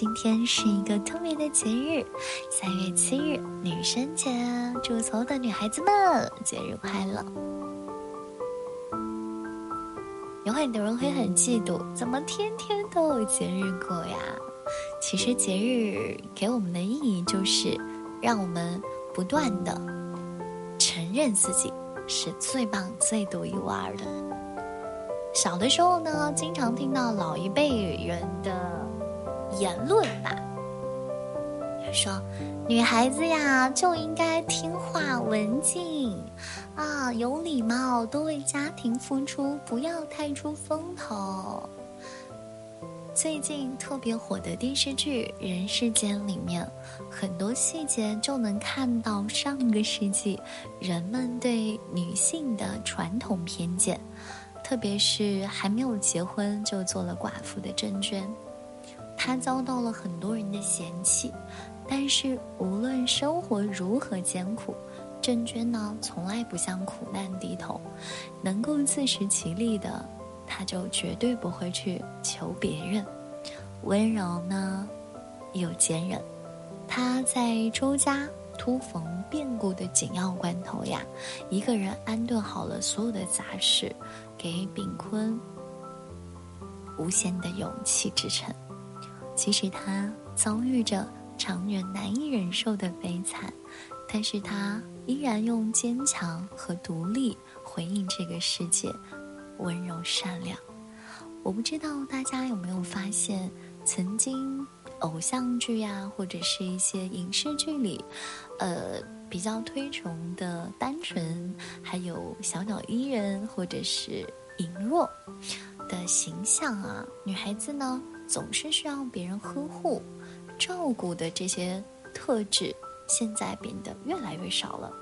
今天是一个特别的节日，三月七日，女生节，祝所有的女孩子们节日快乐。有很多人会很嫉妒，怎么天天都有节日过呀？其实节日给我们的意义就是让我们不断的承认自己是最棒、最独一无二的。小的时候呢，经常听到老一辈人的言论吧，说女孩子呀就应该听话、文静啊，有礼貌，多为家庭付出，不要太出风头。最近特别火的电视剧《人世间》里面，很多细节就能看到上个世纪人们对女性的传统偏见。特别是还没有结婚就做了寡妇的郑娟，他遭到了很多人的嫌弃。但是无论生活如何艰苦，郑娟呢从来不向苦难低头，能够自食其力的，她就绝对不会去求别人。温柔呢，又坚韧。她在周家。突逢变故的紧要关头呀，一个人安顿好了所有的杂事，给炳坤无限的勇气支撑。即使他遭遇着常人难以忍受的悲惨，但是他依然用坚强和独立回应这个世界，温柔善良。我不知道大家有没有发现，曾经。偶像剧呀，或者是一些影视剧里，呃，比较推崇的单纯，还有小鸟依人或者是羸弱的形象啊，女孩子呢总是需要别人呵护、照顾的这些特质，现在变得越来越少了。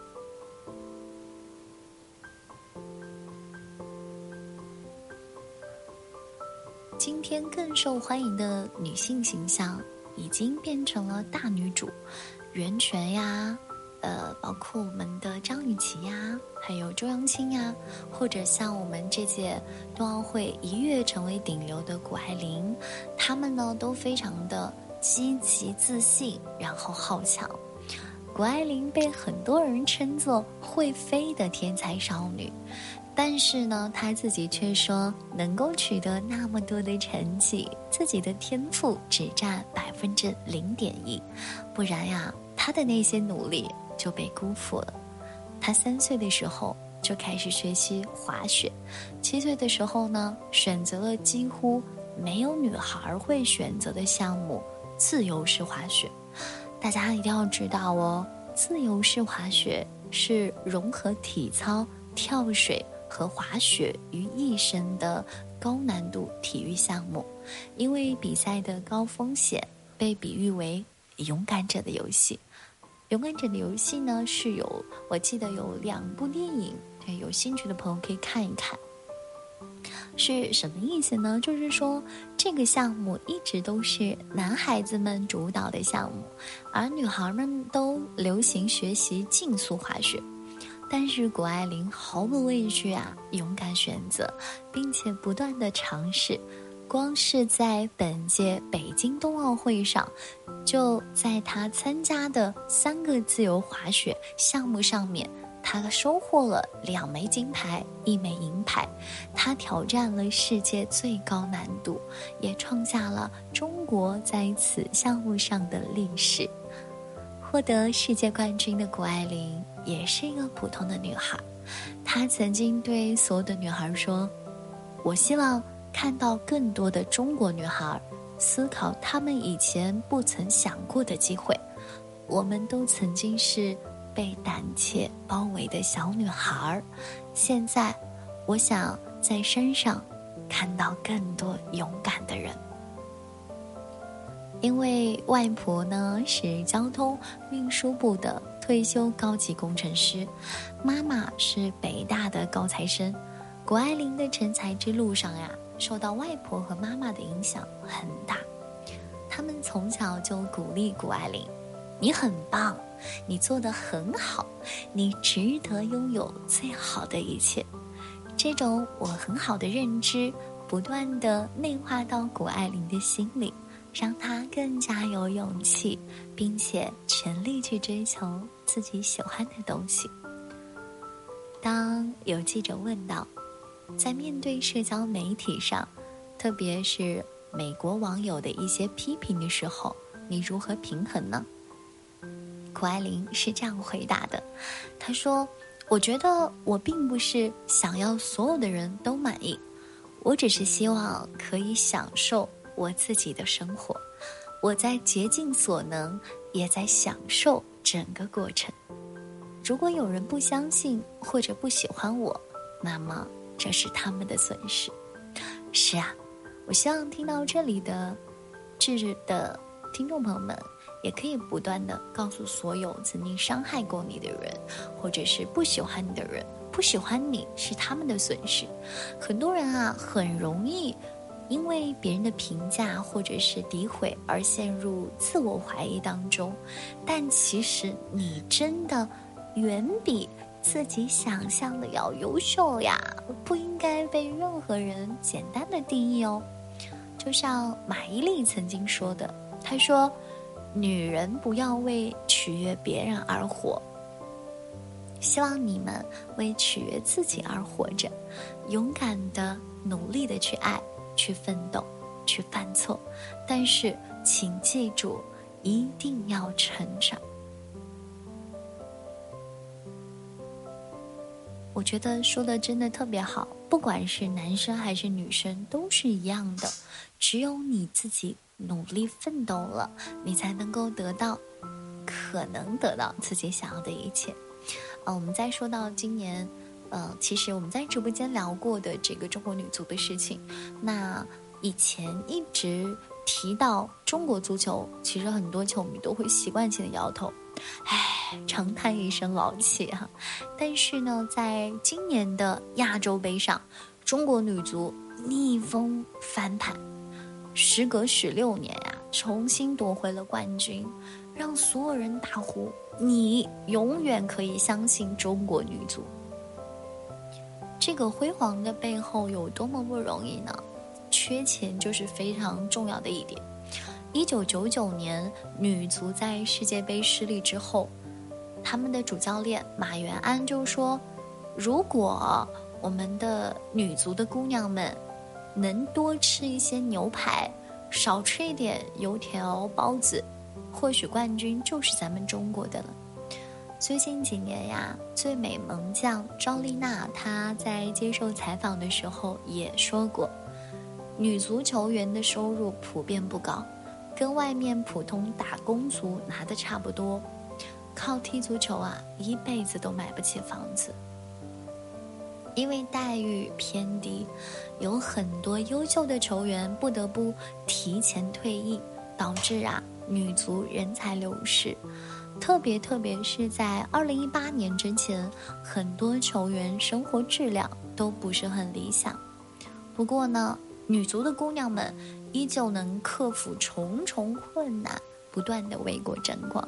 今天更受欢迎的女性形象，已经变成了大女主，袁泉呀，呃，包括我们的张雨绮呀，还有周扬青呀，或者像我们这届冬奥会一跃成为顶流的谷爱凌，她们呢都非常的积极自信，然后好强。谷爱凌被很多人称作会飞的天才少女。但是呢，她自己却说，能够取得那么多的成绩，自己的天赋只占百分之零点一，不然呀，他的那些努力就被辜负了。他三岁的时候就开始学习滑雪，七岁的时候呢，选择了几乎没有女孩会选择的项目——自由式滑雪。大家一定要知道哦，自由式滑雪是融合体操、跳水。和滑雪于一身的高难度体育项目，因为比赛的高风险，被比喻为勇敢者的游戏。勇敢者的游戏呢，是有我记得有两部电影，对有兴趣的朋友可以看一看。是什么意思呢？就是说这个项目一直都是男孩子们主导的项目，而女孩们都流行学习竞速滑雪。但是谷爱凌毫不畏惧啊，勇敢选择，并且不断的尝试。光是在本届北京冬奥会上，就在她参加的三个自由滑雪项目上面，她收获了两枚金牌，一枚银牌。她挑战了世界最高难度，也创下了中国在此项目上的历史。获得世界冠军的谷爱凌也是一个普通的女孩，她曾经对所有的女孩说：“我希望看到更多的中国女孩思考她们以前不曾想过的机会。我们都曾经是被胆怯包围的小女孩，现在，我想在山上看到更多勇敢的人。”因为外婆呢是交通运输部的退休高级工程师，妈妈是北大的高材生，谷爱凌的成才之路上呀，受到外婆和妈妈的影响很大。他们从小就鼓励谷爱凌：“你很棒，你做得很好，你值得拥有最好的一切。”这种我很好的认知，不断的内化到谷爱凌的心里。让她更加有勇气，并且全力去追求自己喜欢的东西。当有记者问到，在面对社交媒体上，特别是美国网友的一些批评的时候，你如何平衡呢？谷爱凌是这样回答的：“她说，我觉得我并不是想要所有的人都满意，我只是希望可以享受我自己的生活。我在竭尽所能，也在享受整个过程。如果有人不相信或者不喜欢我，那么这是他们的损失。是啊，我希望听到这里的智的听众朋友们。”也可以不断的告诉所有曾经伤害过你的人，或者是不喜欢你的人，不喜欢你是他们的损失。很多人啊，很容易因为别人的评价或者是诋毁而陷入自我怀疑当中，但其实你真的远比自己想象的要优秀呀，不应该被任何人简单的定义哦。就像马伊琍曾经说的，她说。女人不要为取悦别人而活，希望你们为取悦自己而活着，勇敢的、努力的去爱、去奋斗、去犯错，但是请记住，一定要成长。我觉得说的真的特别好，不管是男生还是女生都是一样的，只有你自己。努力奋斗了，你才能够得到，可能得到自己想要的一切。啊，我们再说到今年，呃，其实我们在直播间聊过的这个中国女足的事情。那以前一直提到中国足球，其实很多球迷都会习惯性的摇头，唉，长叹一声老气哈。但是呢，在今年的亚洲杯上，中国女足逆风翻盘。时隔十六年呀，重新夺回了冠军，让所有人大呼：“你永远可以相信中国女足。”这个辉煌的背后有多么不容易呢？缺钱就是非常重要的一点。一九九九年女足在世界杯失利之后，他们的主教练马元安就说：“如果我们的女足的姑娘们。”能多吃一些牛排，少吃一点油条包子，或许冠军就是咱们中国的了。最近几年呀，最美门将赵丽娜她在接受采访的时候也说过，女足球员的收入普遍不高，跟外面普通打工族拿的差不多，靠踢足球啊，一辈子都买不起房子。因为待遇偏低，有很多优秀的球员不得不提前退役，导致啊女足人才流失。特别特别是在二零一八年之前，很多球员生活质量都不是很理想。不过呢，女足的姑娘们依旧能克服重重困难，不断的为国争光。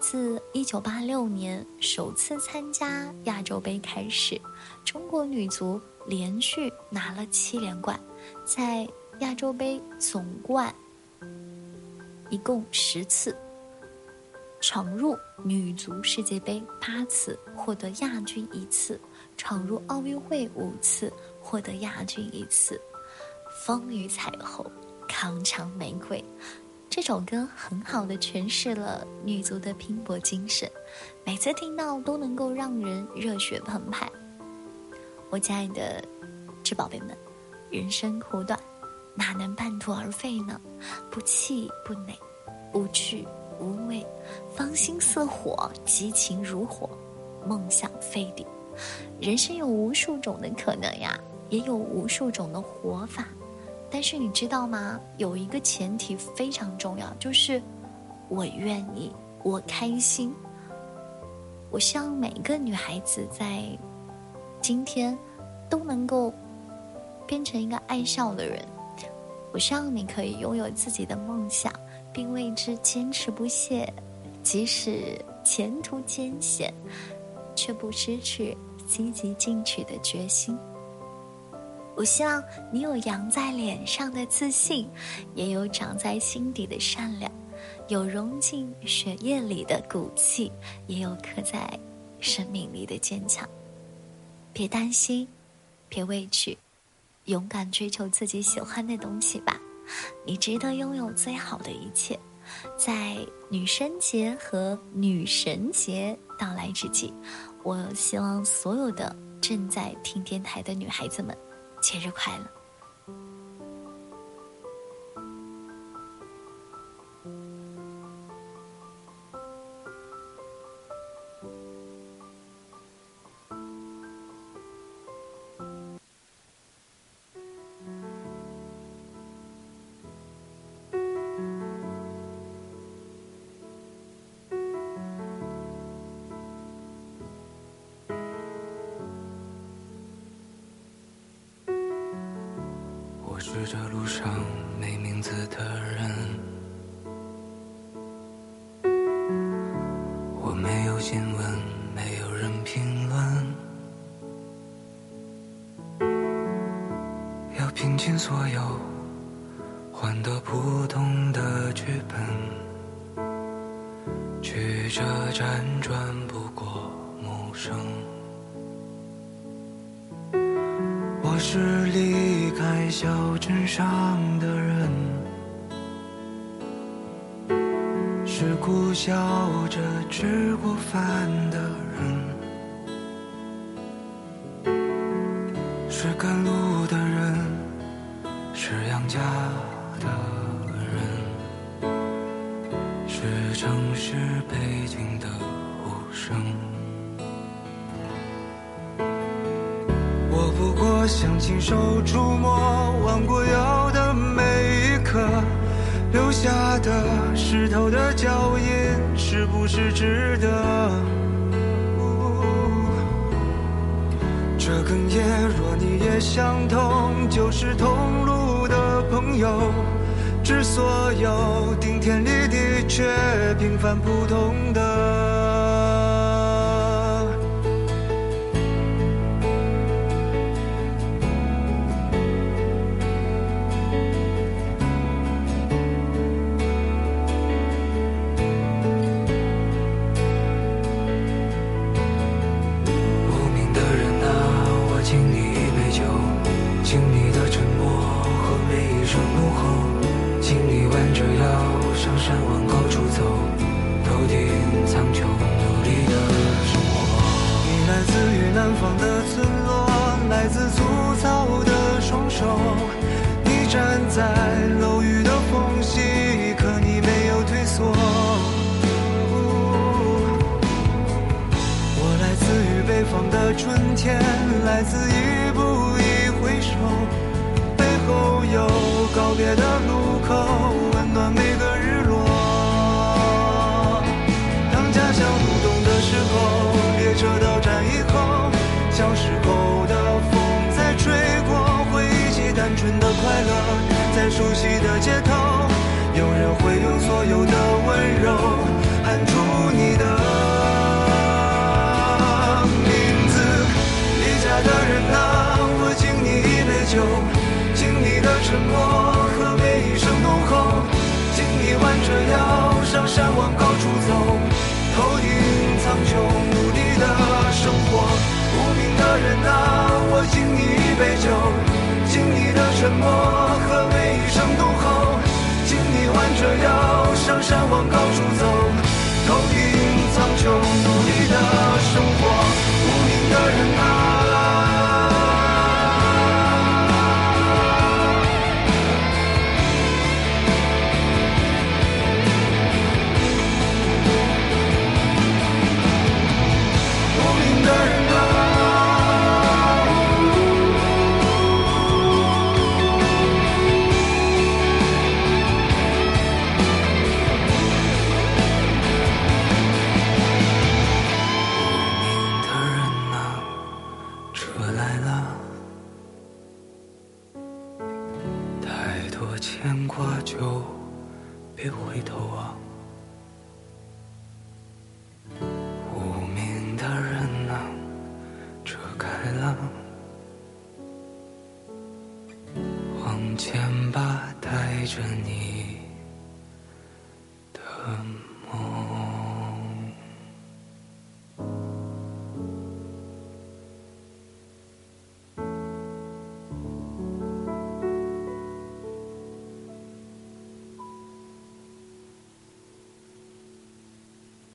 自一九八六年首次参加亚洲杯开始，中国女足连续拿了七连冠，在亚洲杯总冠一共十次，闯入女足世界杯八次，获得亚军一次，闯入奥运会五次，获得亚军一次，风雨彩虹，铿锵玫瑰。这首歌很好的诠释了女足的拼搏精神，每次听到都能够让人热血澎湃。我亲爱的智宝贝们，人生苦短，哪能半途而废呢？不气不馁，无惧无畏，芳心似火，激情如火，梦想飞顶。人生有无数种的可能呀，也有无数种的活法。但是你知道吗？有一个前提非常重要，就是我愿意，我开心。我希望每一个女孩子在今天都能够变成一个爱笑的人。我希望你可以拥有自己的梦想，并为之坚持不懈，即使前途艰险，却不失去积极进取的决心。我希望你有扬在脸上的自信，也有长在心底的善良，有融进血液里的骨气，也有刻在生命里的坚强。别担心，别畏惧，勇敢追求自己喜欢的东西吧。你值得拥有最好的一切。在女生节和女神节到来之际，我希望所有的正在听电台的女孩子们，节日快乐。我是这路上没名字的人，我没有新闻，没有人评论，要拼尽所有，换得普通的剧本，曲折辗转不过陌生。我是离开小身上的人，是苦笑着吃过饭的人，是石头的脚印，是不是值得？这哽咽，若你也相同，就是同路的朋友，致所有顶天立地却平凡普通的。春天来自一步一回首，背后有告别的路口，温暖每个日落。当家乡入冬的时候，列车到站以后，小时候的风在吹过，回忆起单纯的快乐，在熟悉的街头，有人会用所有的温柔沉默和每一声怒吼，敬你弯着腰上山往高处走，头顶苍穹努力的生活。无名的人啊，我敬你一杯酒，敬你的沉默和每一声怒吼，敬你弯着腰上山往高处走，头顶苍穹努力的生活。无名的人啊。着你。